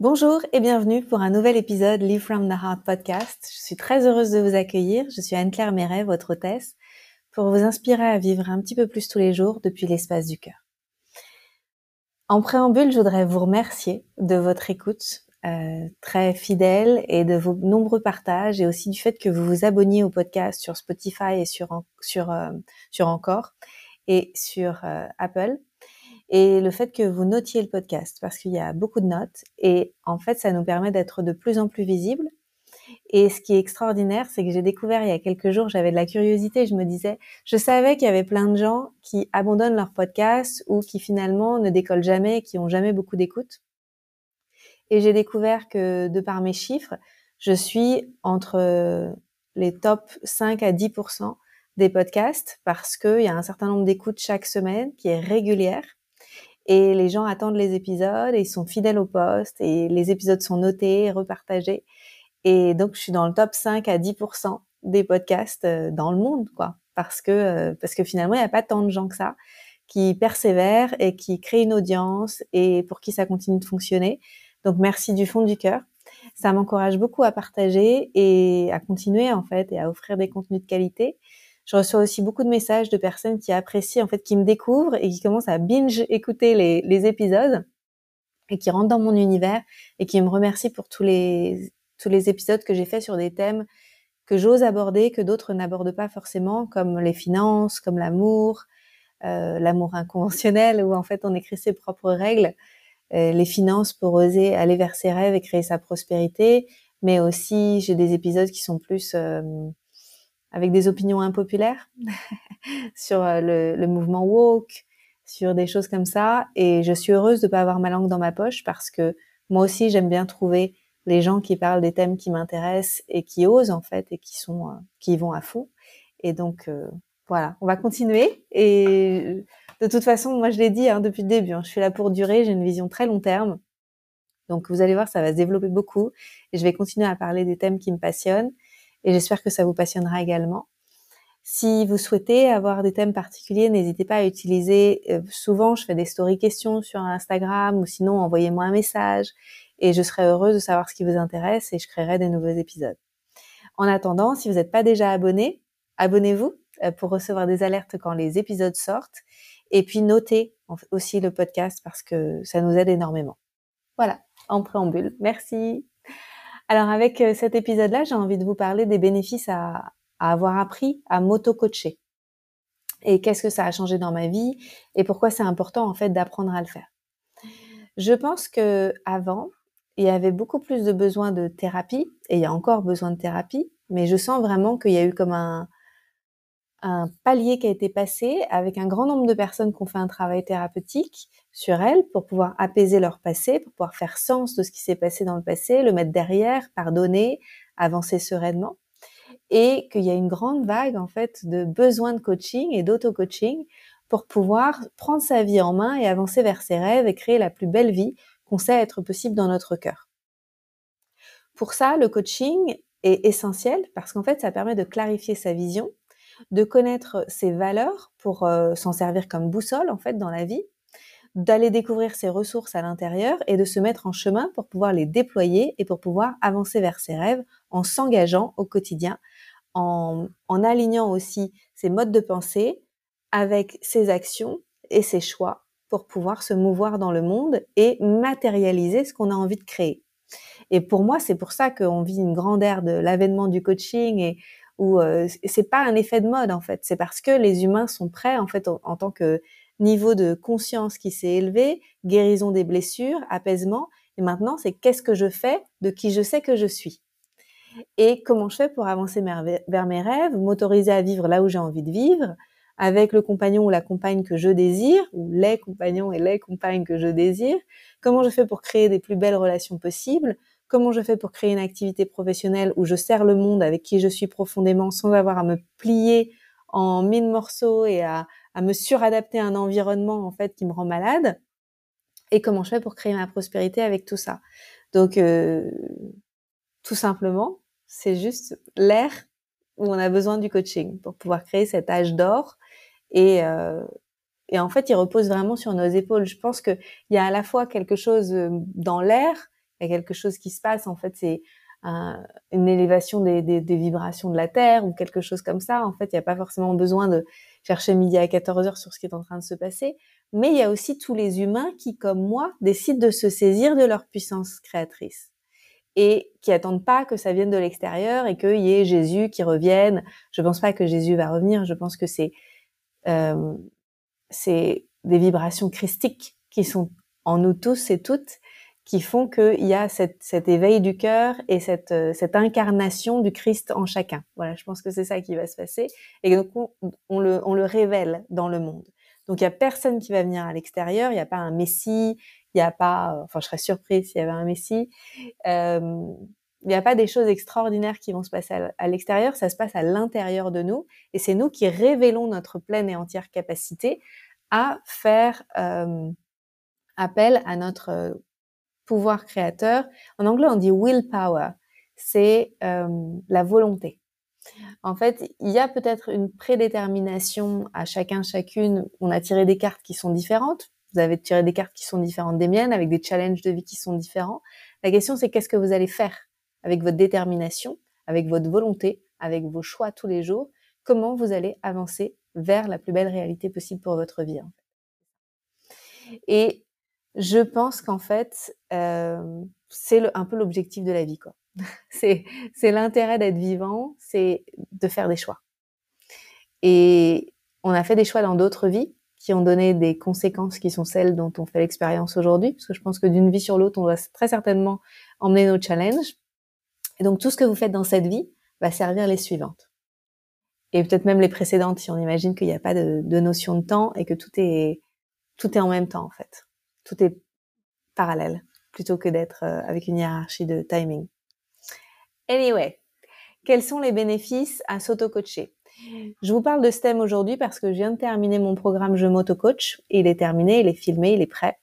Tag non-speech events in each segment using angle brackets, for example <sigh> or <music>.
Bonjour et bienvenue pour un nouvel épisode Live from the Heart podcast. Je suis très heureuse de vous accueillir. Je suis Anne-Claire Méret, votre hôtesse, pour vous inspirer à vivre un petit peu plus tous les jours depuis l'espace du cœur. En préambule, je voudrais vous remercier de votre écoute euh, très fidèle et de vos nombreux partages et aussi du fait que vous vous abonniez au podcast sur Spotify et sur, euh, sur Encore et sur euh, Apple et le fait que vous notiez le podcast parce qu'il y a beaucoup de notes et en fait ça nous permet d'être de plus en plus visibles. Et ce qui est extraordinaire, c'est que j'ai découvert il y a quelques jours, j'avais de la curiosité, je me disais, je savais qu'il y avait plein de gens qui abandonnent leur podcast ou qui finalement ne décollent jamais, qui ont jamais beaucoup d'écoute. Et j'ai découvert que de par mes chiffres, je suis entre les top 5 à 10% des podcasts parce qu'il y a un certain nombre d'écoutes chaque semaine qui est régulière et les gens attendent les épisodes et ils sont fidèles au poste et les épisodes sont notés, repartagés. Et donc, je suis dans le top 5 à 10% des podcasts euh, dans le monde, quoi. Parce que, euh, parce que finalement, il n'y a pas tant de gens que ça qui persévèrent et qui créent une audience et pour qui ça continue de fonctionner. Donc, merci du fond du cœur. Ça m'encourage beaucoup à partager et à continuer, en fait, et à offrir des contenus de qualité. Je reçois aussi beaucoup de messages de personnes qui apprécient, en fait, qui me découvrent et qui commencent à binge écouter les, les épisodes et qui rentrent dans mon univers et qui me remercient pour tous les, tous les épisodes que j'ai faits sur des thèmes que j'ose aborder, que d'autres n'abordent pas forcément, comme les finances, comme l'amour, euh, l'amour inconventionnel, où en fait on écrit ses propres règles, euh, les finances pour oser aller vers ses rêves et créer sa prospérité, mais aussi j'ai des épisodes qui sont plus euh, avec des opinions impopulaires <laughs> sur euh, le, mouvement woke, sur des choses comme ça. Et je suis heureuse de pas avoir ma langue dans ma poche parce que moi aussi j'aime bien trouver les gens qui parlent des thèmes qui m'intéressent et qui osent en fait et qui sont euh, qui vont à fond. Et donc euh, voilà, on va continuer. Et de toute façon, moi je l'ai dit hein, depuis le début, hein, je suis là pour durer, j'ai une vision très long terme. Donc vous allez voir, ça va se développer beaucoup et je vais continuer à parler des thèmes qui me passionnent et j'espère que ça vous passionnera également. Si vous souhaitez avoir des thèmes particuliers, n'hésitez pas à utiliser. Euh, souvent, je fais des stories questions sur Instagram ou sinon envoyez-moi un message et je serai heureuse de savoir ce qui vous intéresse et je créerai des nouveaux épisodes. En attendant, si vous n'êtes pas déjà abonné, abonnez-vous euh, pour recevoir des alertes quand les épisodes sortent et puis notez aussi le podcast parce que ça nous aide énormément. Voilà, en préambule. Merci. Alors avec euh, cet épisode-là, j'ai envie de vous parler des bénéfices à, avoir appris à m'auto-coacher. Et qu'est-ce que ça a changé dans ma vie et pourquoi c'est important en fait d'apprendre à le faire. Je pense que avant, il y avait beaucoup plus de besoin de thérapie et il y a encore besoin de thérapie, mais je sens vraiment qu'il y a eu comme un, un palier qui a été passé avec un grand nombre de personnes qui ont fait un travail thérapeutique sur elles pour pouvoir apaiser leur passé, pour pouvoir faire sens de ce qui s'est passé dans le passé, le mettre derrière, pardonner, avancer sereinement. Et qu'il y a une grande vague, en fait, de besoins de coaching et d'auto-coaching pour pouvoir prendre sa vie en main et avancer vers ses rêves et créer la plus belle vie qu'on sait être possible dans notre cœur. Pour ça, le coaching est essentiel parce qu'en fait, ça permet de clarifier sa vision, de connaître ses valeurs pour s'en servir comme boussole en fait dans la vie, d'aller découvrir ses ressources à l'intérieur et de se mettre en chemin pour pouvoir les déployer et pour pouvoir avancer vers ses rêves en s'engageant au quotidien, en, en alignant aussi ses modes de pensée avec ses actions et ses choix pour pouvoir se mouvoir dans le monde et matérialiser ce qu'on a envie de créer. Et pour moi, c'est pour ça qu'on vit une grande ère de l'avènement du coaching et euh, c'est pas un effet de mode en fait, c'est parce que les humains sont prêts en fait en, tant que niveau de conscience qui s'est élevé, guérison des blessures, apaisement, et maintenant c'est qu'est-ce que je fais de qui je sais que je suis. Et comment je fais pour avancer vers mes rêves, m'autoriser à vivre là où j'ai envie de vivre, avec le compagnon ou la compagne que je désire, ou les compagnons et les compagnes que je désire, comment je fais pour créer des plus belles relations possibles, comment je fais pour créer une activité professionnelle où je sers le monde avec qui je suis profondément sans avoir à me plier en mille morceaux et à, me suradapter à un environnement en fait qui me rend malade? Et comment je fais pour créer ma prospérité avec tout ça? Donc euh, tout simplement, c'est juste l'air où on a besoin du coaching pour pouvoir créer cet âge d'or et euh, et en fait, il repose vraiment sur nos épaules. Je pense qu'il y a à la fois quelque chose euh, dans l'air il y a quelque chose qui se passe. En fait, c'est une élévation des, vibrations de la Terre ou quelque chose comme ça. En fait, il n'y a pas forcément besoin de chercher midi à 14 heures sur ce qui est en train de se passer. Mais il y a aussi tous les humains qui, comme moi, décident de se saisir de leur puissance créatrice et qui attendent pas que ça vienne de l'extérieur et qu'il y ait Jésus qui revienne. Je pense pas que Jésus va revenir. Je pense que euh, c'est des vibrations christiques qui sont en nous tous et toutes qui font qu'il y a cette, cet éveil du cœur et cette, euh, cette incarnation du Christ en chacun. Voilà, je pense que c'est ça qui va se passer. Et donc, on, le, on le révèle dans le monde. Donc, il y a personne qui va venir à l'extérieur. Il n'y a pas un Messie. Il n'y a pas, euh, enfin, je serais surprise s'il y avait un Messie. Euh, il n'y a pas des choses extraordinaires qui vont se passer à l'extérieur. Ça se passe à l'intérieur de nous. Et c'est nous qui révélons notre pleine et entière capacité à faire appel à notre pouvoir créateur. En anglais, on dit willpower. C'est euh, la volonté. En fait, il y a peut-être une prédétermination à chacun, chacune. On a tiré des cartes qui sont différentes. Vous avez tiré des cartes qui sont différentes des miennes, avec des challenges de vie qui sont différents. La question, c'est qu'est-ce que vous allez faire avec votre détermination, avec votre volonté, avec vos choix tous les jours? Comment vous allez avancer vers la plus belle réalité possible pour votre vie Et je pense qu'en fait, euh, c'est un peu l'objectif de la vie, quoi. <laughs> c'est l'intérêt d'être vivant, c'est de faire des choix. Et on a fait des choix dans d'autres vies qui ont donné des conséquences qui sont celles dont on fait l'expérience aujourd'hui, parce que je pense que d'une vie sur l'autre, on doit très certainement emmener nos challenges. Et donc tout ce que vous faites dans cette vie va servir les suivantes. Et peut-être même les précédentes, si on imagine qu'il n'y a pas de, de notion de temps et que tout est tout est en même temps en fait tout est parallèle plutôt que d'être euh, avec une hiérarchie de timing. Anyway, quels sont les bénéfices à s'auto-coacher? Je vous parle de thème aujourd'hui parce que je viens de terminer mon programme Je m'auto-coach. Il est terminé, il est filmé, il est prêt.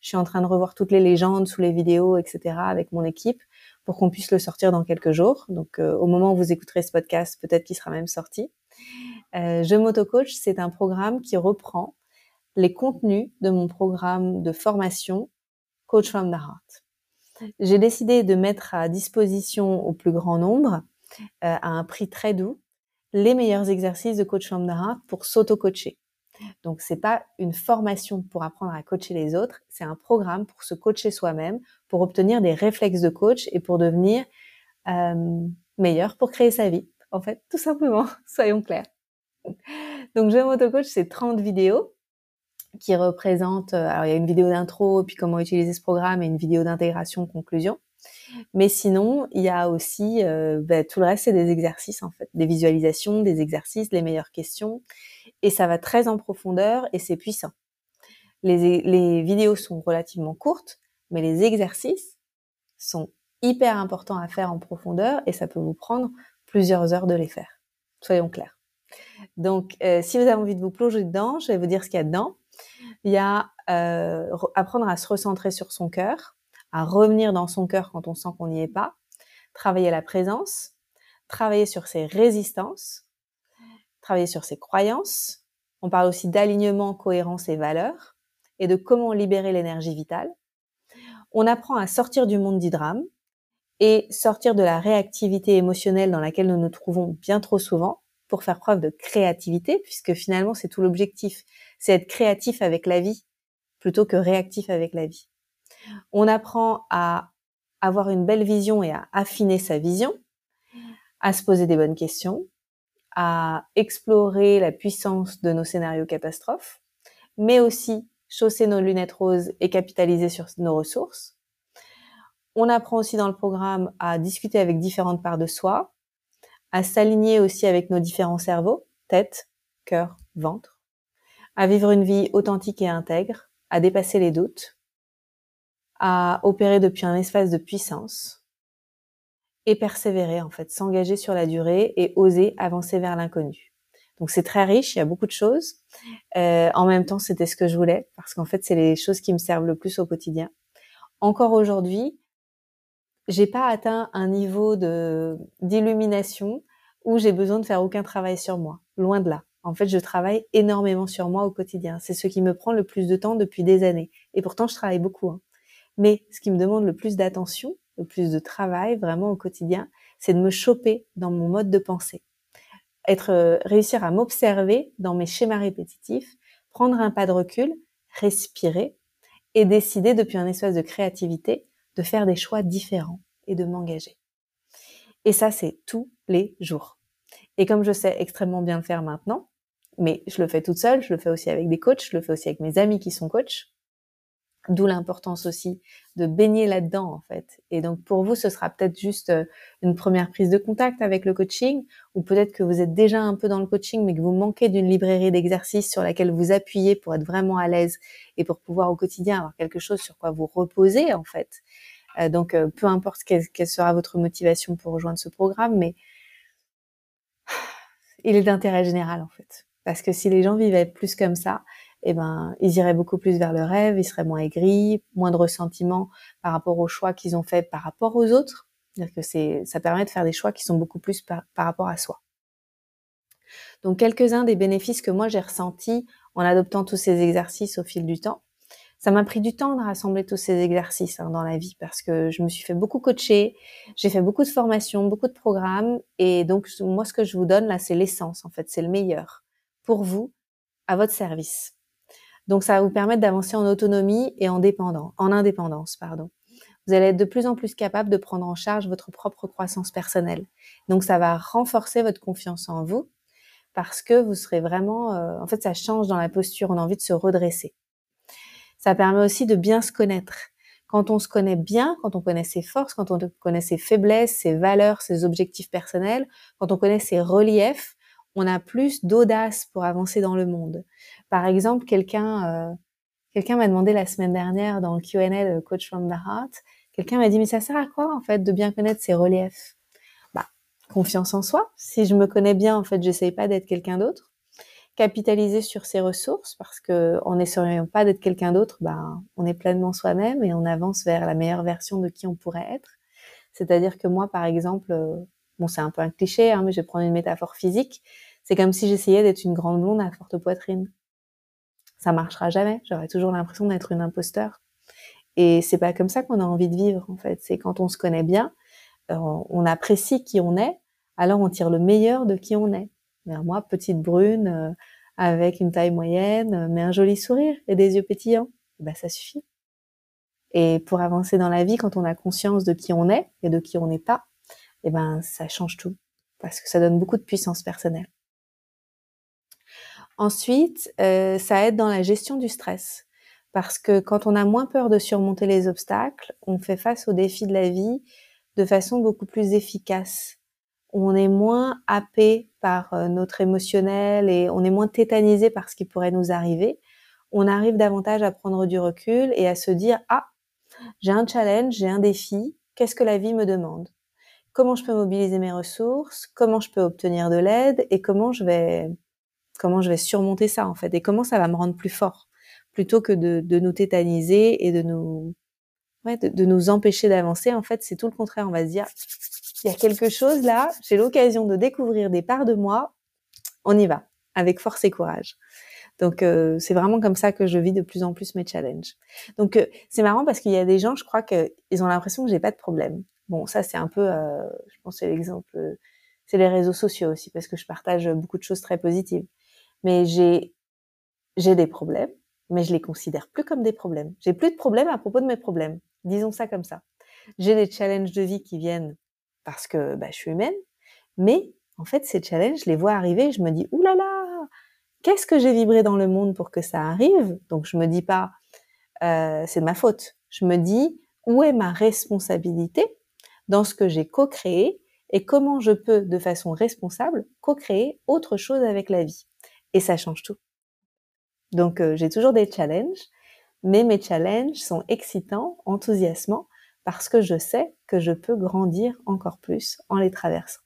Je suis en train de revoir toutes les légendes sous les vidéos, etc. avec mon équipe pour qu'on puisse le sortir dans quelques jours. Donc euh, au moment où vous écouterez ce podcast, peut-être qu'il sera même sorti. Euh, Je m'auto-coach, c'est un programme qui reprend les contenus de mon programme de formation Coach from the Heart. J'ai décidé de mettre à disposition au plus grand nombre, euh, à un prix très doux, les meilleurs exercices de Coach from the Heart pour s'auto-coacher. Donc c'est pas une formation pour apprendre à coacher les autres, c'est un programme pour se coacher soi-même, pour obtenir des réflexes de coach et pour devenir euh, meilleur pour créer sa vie. En fait, tout simplement, <laughs> soyons clairs. Donc je m'auto-coach, c'est 30 vidéos qui représente, euh, alors il y a une vidéo d'intro, puis comment utiliser ce programme et une vidéo d'intégration, conclusion. Mais sinon, il y a aussi euh, bah, tout le reste, c'est des exercices en fait, des visualisations, des exercices, les meilleures questions, et ça va très en profondeur et c'est puissant. Les, les vidéos sont relativement courtes, mais les exercices sont hyper importants à faire en profondeur et ça peut vous prendre plusieurs heures de les faire. Soyons clairs. Donc, euh, si vous avez envie de vous plonger dedans, je vais vous dire ce qu'il y a dedans. Il y a euh, apprendre à se recentrer sur son cœur, à revenir dans son cœur quand on sent qu'on n'y est pas, travailler la présence, travailler sur ses résistances, travailler sur ses croyances. On parle aussi d'alignement, cohérence et valeurs et de comment libérer l'énergie vitale. On apprend à sortir du monde du drame et sortir de la réactivité émotionnelle dans laquelle nous nous trouvons bien trop souvent pour faire preuve de créativité, puisque finalement c'est tout l'objectif, c'est être créatif avec la vie plutôt que réactif avec la vie. On apprend à avoir une belle vision et à affiner sa vision, à se poser des bonnes questions, à explorer la puissance de nos scénarios catastrophes, mais aussi chausser nos lunettes roses et capitaliser sur nos ressources. On apprend aussi dans le programme à discuter avec différentes parts de soi, à s'aligner aussi avec nos différents cerveaux, tête, cœur, ventre, à vivre une vie authentique et intègre, à dépasser les doutes, à opérer depuis un espace de puissance et persévérer en fait, s'engager sur la durée et oser avancer vers l'inconnu. Donc c'est très riche, il y a beaucoup de choses. Euh, en même temps, c'était ce que je voulais parce qu'en fait, c'est les choses qui me servent le plus au quotidien. Encore aujourd'hui, j'ai pas atteint un niveau de d'illumination où j'ai besoin de faire aucun travail sur moi. Loin de là. En fait, je travaille énormément sur moi au quotidien. C'est ce qui me prend le plus de temps depuis des années. Et pourtant, je travaille beaucoup. Hein. Mais ce qui me demande le plus d'attention, le plus de travail vraiment au quotidien, c'est de me choper dans mon mode de pensée. Être, euh, réussir à m'observer dans mes schémas répétitifs, prendre un pas de recul, respirer et décider depuis un espace de créativité de faire des choix différents et de m'engager. Et ça, c'est tous les jours. Et comme je sais extrêmement bien le faire maintenant, mais je le fais toute seule, je le fais aussi avec des coachs, je le fais aussi avec mes amis qui sont coachs, D'où l'importance aussi de baigner là-dedans, en fait. Et donc, pour vous, ce sera peut-être juste euh, une première prise de contact avec le coaching, ou peut-être que vous êtes déjà un peu dans le coaching, mais que vous manquez d'une librairie d'exercices sur laquelle vous appuyez pour être vraiment à l'aise et pour pouvoir au quotidien avoir quelque chose sur quoi vous reposer, en fait. Euh, donc, euh, peu importe quelle, quelle sera votre motivation pour rejoindre ce programme, mais il est d'intérêt général, en fait. Parce que si les gens vivaient plus comme ça, eh ben, ils iraient beaucoup plus vers le rêve, ils seraient moins aigris, moins de ressentiment par rapport aux choix qu'ils ont fait par rapport aux autres. C'est-à-dire que c'est, ça permet de faire des choix qui sont beaucoup plus par, rapport à soi. Donc, quelques-uns des bénéfices que moi j'ai ressentis en adoptant tous ces exercices au fil du temps. Ça m'a pris du temps de rassembler tous ces exercices hein, dans la vie parce que je me suis fait beaucoup coacher, j'ai fait beaucoup de formations, beaucoup de programmes et donc moi ce que je vous donne là c'est l'essence en fait, c'est le meilleur pour vous à votre service. Donc ça va vous permettre d'avancer en autonomie et en dépendance, en indépendance, pardon. Vous allez être de plus en plus capable de prendre en charge votre propre croissance personnelle. Donc ça va renforcer votre confiance en vous parce que vous serez vraiment, euh, en fait, ça change dans la posture. On a envie de se redresser. Ça permet aussi de bien se connaître. Quand on se connaît bien, quand on connaît ses forces, quand on connaît ses faiblesses, ses valeurs, ses objectifs personnels, quand on connaît ses reliefs, on a plus d'audace pour avancer dans le monde. Par exemple, quelqu'un euh, quelqu'un m'a demandé la semaine dernière dans le Q&A de Coach from the Heart, quelqu'un m'a dit mais ça sert à quoi en fait de bien connaître ses reliefs? Bah, confiance en soi. Si je me connais bien, en fait, j'essaye pas d'être quelqu'un d'autre. Capitaliser sur ses ressources parce que en n'essayant pas d'être quelqu'un d'autre, bah, on est pleinement soi-même et on avance vers la meilleure version de qui on pourrait être. C'est-à-dire que moi, par exemple, euh, bon, c'est un peu un cliché, hein, mais je vais prendre une métaphore physique. C'est comme si j'essayais d'être une grande blonde à forte poitrine ça marchera jamais. J'aurai toujours l'impression d'être une imposteur. Et c'est pas comme ça qu'on a envie de vivre, en fait. C'est quand on se connaît bien, euh, on apprécie qui on est, alors on tire le meilleur de qui on est. moi, petite brune, euh, avec une taille moyenne, euh, mais un joli sourire et des yeux pétillants, bah ça suffit. Et pour avancer dans la vie, quand on a conscience de qui on est et de qui on n'est pas, eh ben ça change tout, parce que ça donne beaucoup de puissance personnelle. Ensuite, euh, ça aide dans la gestion du stress. Parce que quand on a moins peur de surmonter les obstacles, on fait face aux défis de la vie de façon beaucoup plus efficace. On est moins happé par euh, notre émotionnel et on est moins tétanisé par ce qui pourrait nous arriver. On arrive davantage à prendre du recul et à se dire, ah, j'ai un challenge, j'ai un défi, qu'est-ce que la vie me demande? Comment je peux mobiliser mes ressources? Comment je peux obtenir de l'aide? Et comment je vais comment je vais surmonter ça en fait? Et comment ça va me rendre plus fort? Plutôt que de, de nous tétaniser et de nous ouais, de, de nous empêcher d'avancer en fait c'est tout le contraire. On va se dire il y a quelque chose là j'ai l'occasion de découvrir des parts de moi on y va avec force et courage donc euh, c'est vraiment comme ça que je vis de plus en plus mes challenges donc euh, c'est marrant parce qu'il y a des gens je crois qu'ils ont l'impression que j'ai pas de problème bon ça c'est un peu euh, je pense c'est l'exemple c'est les réseaux sociaux aussi parce que je partage beaucoup de choses très positives mais j'ai j'ai des problèmes, mais je les considère plus comme des problèmes. J'ai plus de problèmes à propos de mes problèmes. Disons ça comme ça. J'ai des challenges de vie qui viennent parce que bah, je suis humaine, mais en fait ces challenges, je les vois arriver, je me dis oulala, qu'est-ce que j'ai vibré dans le monde pour que ça arrive? Donc je me dis pas euh, c'est de ma faute. Je me dis où est ma responsabilité dans ce que j'ai co-créé et comment je peux de façon responsable co-créer autre chose avec la vie? Et ça change tout. Donc euh, j'ai toujours des challenges, mais mes challenges sont excitants, enthousiasmants, parce que je sais que je peux grandir encore plus en les traversant.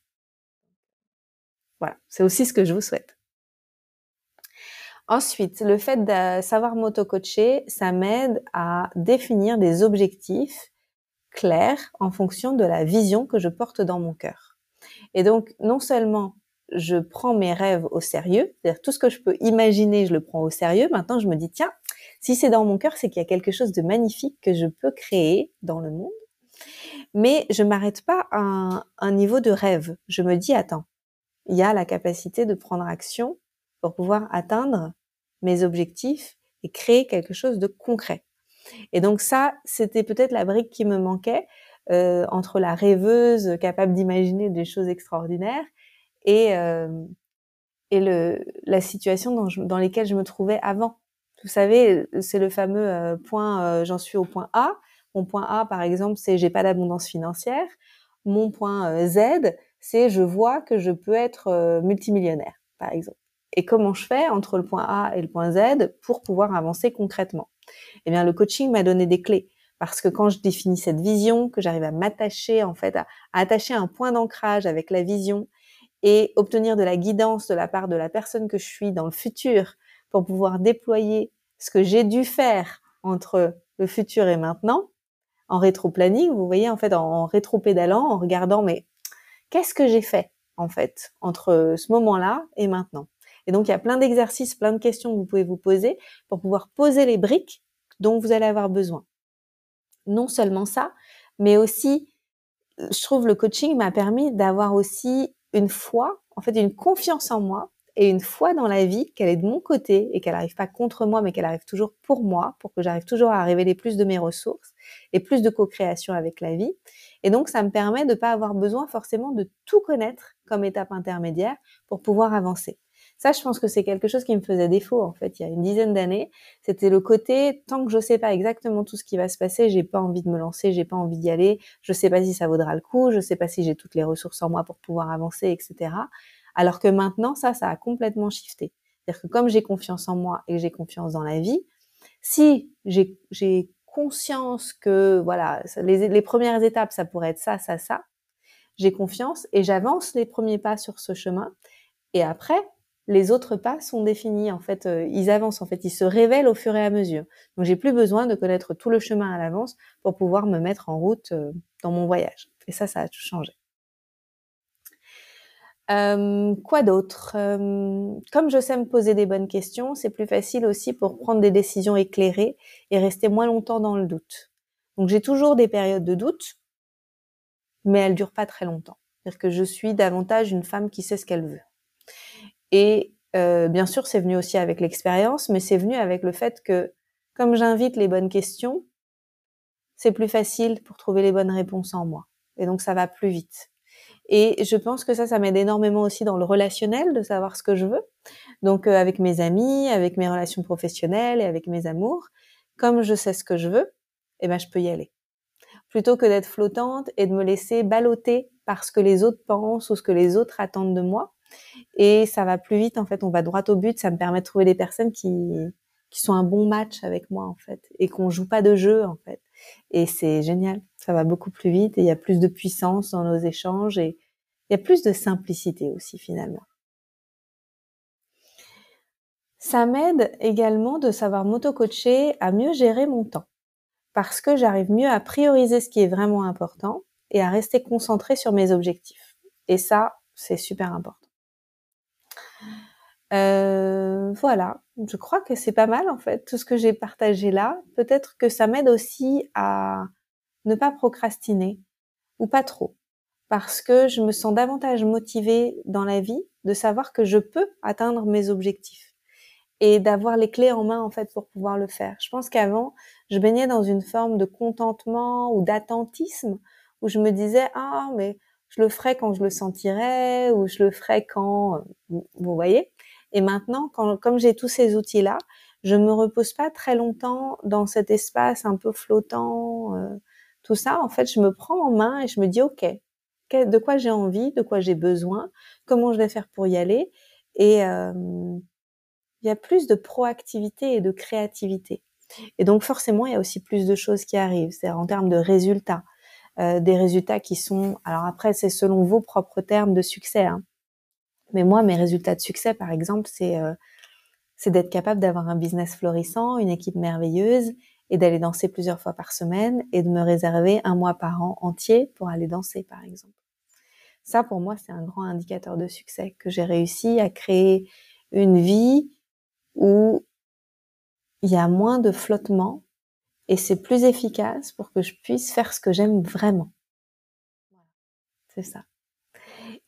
Voilà, c'est aussi ce que je vous souhaite. Ensuite, le fait de savoir m'auto-coacher, ça m'aide à définir des objectifs clairs en fonction de la vision que je porte dans mon cœur. Et donc, non seulement je prends mes rêves au sérieux, c'est-à-dire tout ce que je peux imaginer, je le prends au sérieux. Maintenant, je me dis, tiens, Si c'est dans mon cœur, c'est qu'il y a quelque chose de magnifique que je peux créer dans le monde. Mais je m'arrête pas à un, niveau de rêve. Je me dis, attends, il y a la capacité de prendre action pour pouvoir atteindre mes objectifs et créer quelque chose de concret. Et donc ça, c'était peut-être la brique qui me manquait euh, entre la rêveuse capable d'imaginer des choses extraordinaires et, euh, et le, la situation dans, dans lesquelles je me trouvais avant. Vous savez, c'est le fameux euh, point, euh, j'en suis au point A. Mon point A, par exemple, c'est j'ai pas d'abondance financière. Mon point euh, Z, c'est je vois que je peux être multimillionnaire, par exemple. Et comment je fais entre le point A et le point Z pour pouvoir avancer concrètement? Eh bien, le coaching m'a donné des clés. Parce que quand je définis cette vision, que j'arrive à m'attacher, en fait, à attacher un point d'ancrage avec la vision et obtenir de la guidance de la part de la personne que je suis dans le futur pour pouvoir déployer ce que j'ai dû faire entre le futur et maintenant, en rétro-planning, vous voyez, en fait, en rétro-pédalant, en regardant, mais qu'est-ce que j'ai fait, en fait, entre ce moment-là et maintenant? Et donc, il y a plein d'exercices, plein de questions que vous pouvez vous poser pour pouvoir poser les briques dont vous allez avoir besoin. Non seulement ça, mais aussi, je trouve le coaching m'a permis d'avoir aussi une foi, en fait, une confiance en moi et une foi dans la vie qu'elle est de mon côté et qu'elle n'arrive pas contre moi, mais qu'elle arrive toujours pour moi, pour que j'arrive toujours à révéler plus de mes ressources et plus de co-création avec la vie. Et donc, ça me permet de ne pas avoir besoin forcément de tout connaître comme étape intermédiaire pour pouvoir avancer. Ça, je pense que c'est quelque chose qui me faisait défaut, en fait, il y a une dizaine d'années. C'était le côté, tant que je sais pas exactement tout ce qui va se passer, j'ai pas envie de me lancer, j'ai pas envie d'y aller, je sais pas si ça vaudra le coup, je sais pas si j'ai toutes les ressources en moi pour pouvoir avancer, etc. Alors que maintenant, ça, ça a complètement shifté. C'est-à-dire que comme j'ai confiance en moi et j'ai confiance dans la vie, si j'ai conscience que voilà, les, les, premières étapes, ça pourrait être ça, ça, ça, j'ai confiance et j'avance les premiers pas sur ce chemin. Et après, les autres pas sont définis. En fait, euh, ils avancent. En fait, ils se révèlent au fur et à mesure. Donc, j'ai plus besoin de connaître tout le chemin à l'avance pour pouvoir me mettre en route euh, dans mon voyage. Et ça, ça a tout changé. Euh, quoi d'autre? Euh, Comme je sais me poser des bonnes questions, c'est plus facile aussi pour prendre des décisions éclairées et rester moins longtemps dans le doute. Donc j'ai toujours des périodes de doute, mais elles durent pas très longtemps. C'est-à-dire que je suis davantage une femme qui sait ce qu'elle veut. Et euh, bien sûr, c'est venu aussi avec l'expérience, mais c'est venu avec le fait que comme j'invite les bonnes questions, c'est plus facile pour trouver les bonnes réponses en moi. Et donc ça va plus vite. Et je pense que ça, ça m'aide énormément aussi dans le relationnel, de savoir ce que je veux. Donc euh, avec mes amis, avec mes relations professionnelles et avec mes amours, comme je sais ce que je veux, eh ben je peux y aller. Plutôt que d'être flottante et de me laisser balloter par ce que les autres pensent ou ce que les autres attendent de moi. Et ça va plus vite, en fait, on va droit au but. Ça me permet de trouver des personnes qui, qui sont un bon match avec moi, en fait, et qu'on joue pas de jeu, en fait. Et c'est génial. Ça va beaucoup plus vite et il y a plus de puissance dans nos échanges il y a plus de simplicité aussi finalement. Ça m'aide également de savoir m'auto-coacher à mieux gérer mon temps parce que j'arrive mieux à prioriser ce qui est vraiment important et à rester concentré sur mes objectifs. Et ça, c'est super important. Euh, voilà, je crois que c'est pas mal en fait, tout ce que j'ai partagé là. Peut-être que ça m'aide aussi à ne pas procrastiner, ou pas trop, parce que je me sens davantage motivée dans la vie de savoir que je peux atteindre mes objectifs et d'avoir les clés en main en fait pour pouvoir le faire. Je pense qu'avant, je baignais dans une forme de contentement ou d'attentisme où je me disais ah mais je le ferai quand je le sentirai ou je le ferai quand vous voyez et maintenant, quand, comme j'ai tous ces outils-là, je me repose pas très longtemps dans cet espace un peu flottant, euh, tout ça. En fait, je me prends en main et je me dis, OK, de quoi j'ai envie, de quoi j'ai besoin, comment je vais faire pour y aller. Et euh, il y a plus de proactivité et de créativité. Et donc forcément, il y a aussi plus de choses qui arrivent, c'est-à-dire en termes de résultats. Euh, des résultats qui sont, alors après, c'est selon vos propres termes de succès. Hein. Mais moi, mes résultats de succès, par exemple, euh, c'est d'être capable d'avoir un business florissant, une équipe merveilleuse et d'aller danser plusieurs fois par semaine et de me réserver un mois par an entier pour aller danser, par exemple. Ça, pour moi, c'est un grand indicateur de succès que j'ai réussi à créer une vie où il y a moins de flottement et c'est plus efficace pour que je puisse faire ce que j'aime vraiment. C'est ça.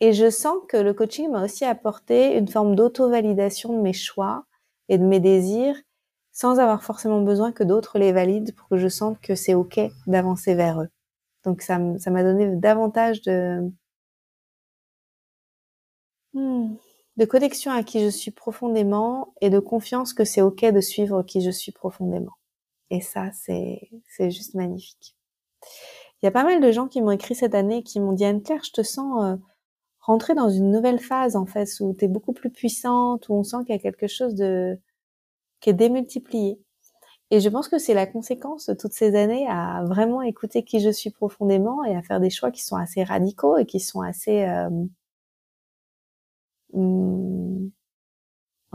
Et je sens que le coaching m'a aussi apporté une forme d'auto-validation de mes choix et de mes désirs sans avoir forcément besoin que d'autres les valident pour que je sente que c'est OK d'avancer vers eux. Donc ça m'a donné davantage de, hmm, de connexion à qui je suis profondément et de confiance que c'est OK de suivre qui je suis profondément. Et ça, c'est juste magnifique. Il y a pas mal de gens qui m'ont écrit cette année qui m'ont dit Anne-Claire, je te sens euh, rentrer dans une nouvelle phase en fait où tu es beaucoup plus puissante, où on sent qu'il y a quelque chose de qui est démultiplié. Et je pense que c'est la conséquence de toutes ces années à vraiment écouter qui je suis profondément et à faire des choix qui sont assez radicaux et qui sont assez... Euh, en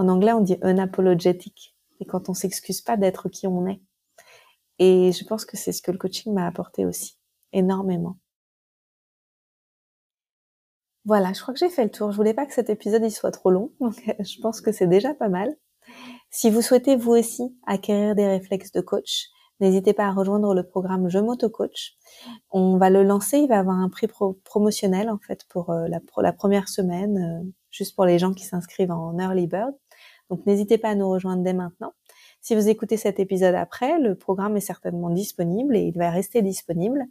anglais, on dit unapologetic. Et quand on s'excuse pas d'être qui on est. Et je pense que c'est ce que le coaching m'a apporté aussi, énormément. Voilà, je crois que j'ai fait le tour. Je voulais pas que cet épisode il soit trop long, donc je pense que c'est déjà pas mal. Si vous souhaitez vous aussi acquérir des réflexes de coach, n'hésitez pas à rejoindre le programme Je m'auto-coach. On va le lancer, il va avoir un prix promotionnel en fait pour, euh, la, la, première semaine, euh, juste pour les gens qui s'inscrivent en early bird. Donc n'hésitez pas à nous rejoindre dès maintenant. Si vous écoutez cet épisode après, le programme est certainement disponible et il va rester disponible.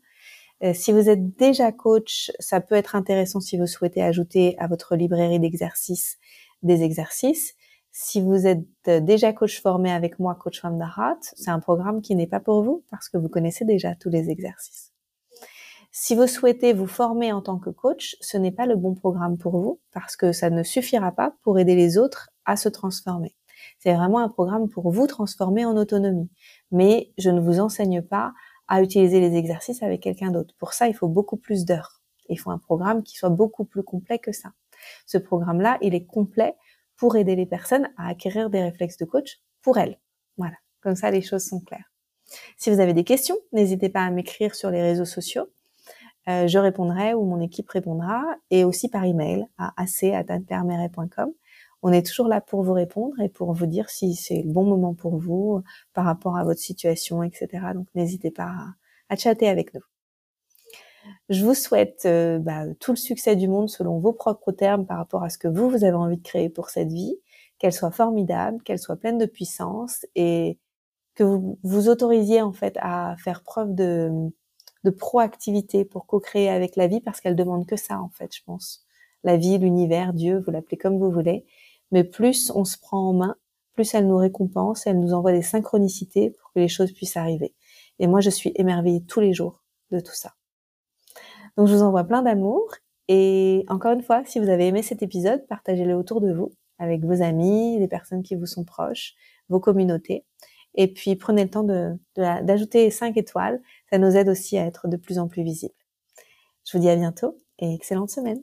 Euh, si vous êtes déjà coach, ça peut être intéressant si vous souhaitez ajouter à votre librairie d'exercices des exercices. Si vous êtes déjà coach formé avec moi, Coach from the Heart, c'est un programme qui n'est pas pour vous parce que vous connaissez déjà tous les exercices. Si vous souhaitez vous former en tant que coach, ce n'est pas le bon programme pour vous parce que ça ne suffira pas pour aider les autres à se transformer. C'est vraiment un programme pour vous transformer en autonomie. Mais je ne vous enseigne pas à utiliser les exercices avec quelqu'un d'autre. Pour ça, il faut beaucoup plus d'heures. Il faut un programme qui soit beaucoup plus complet que ça. Ce programme-là, il est complet pour aider les personnes à acquérir des réflexes de coach pour elles. Voilà, comme ça les choses sont claires. Si vous avez des questions, n'hésitez pas à m'écrire sur les réseaux sociaux. Euh, je répondrai ou mon équipe répondra et aussi par email à ac@anpermeret.com. On est toujours là pour vous répondre et pour vous dire si c'est le bon moment pour vous par rapport à votre situation, etc. Donc n'hésitez pas à, chatter avec nous. Je vous souhaite euh, bah, tout le succès du monde selon vos propres termes par rapport à ce que vous, vous avez envie de créer pour cette vie, qu'elle soit formidable, qu'elle soit pleine de puissance et que vous vous autorisiez en fait à faire preuve de, de proactivité pour co-créer avec la vie parce qu'elle demande que ça en fait, je pense. La vie, l'univers, Dieu, vous l'appelez comme vous voulez. Mais plus on se prend en main, plus elle nous récompense, elle nous envoie des synchronicités pour que les choses puissent arriver. Et moi, je suis émerveillée tous les jours de tout ça. Donc, je vous envoie plein d'amour. Et encore une fois, si vous avez aimé cet épisode, partagez-le autour de vous, avec vos amis, les personnes qui vous sont proches, vos communautés. Et puis, prenez le temps d'ajouter de, 5 étoiles. Ça nous aide aussi à être de plus en plus visibles. Je vous dis à bientôt et excellente semaine.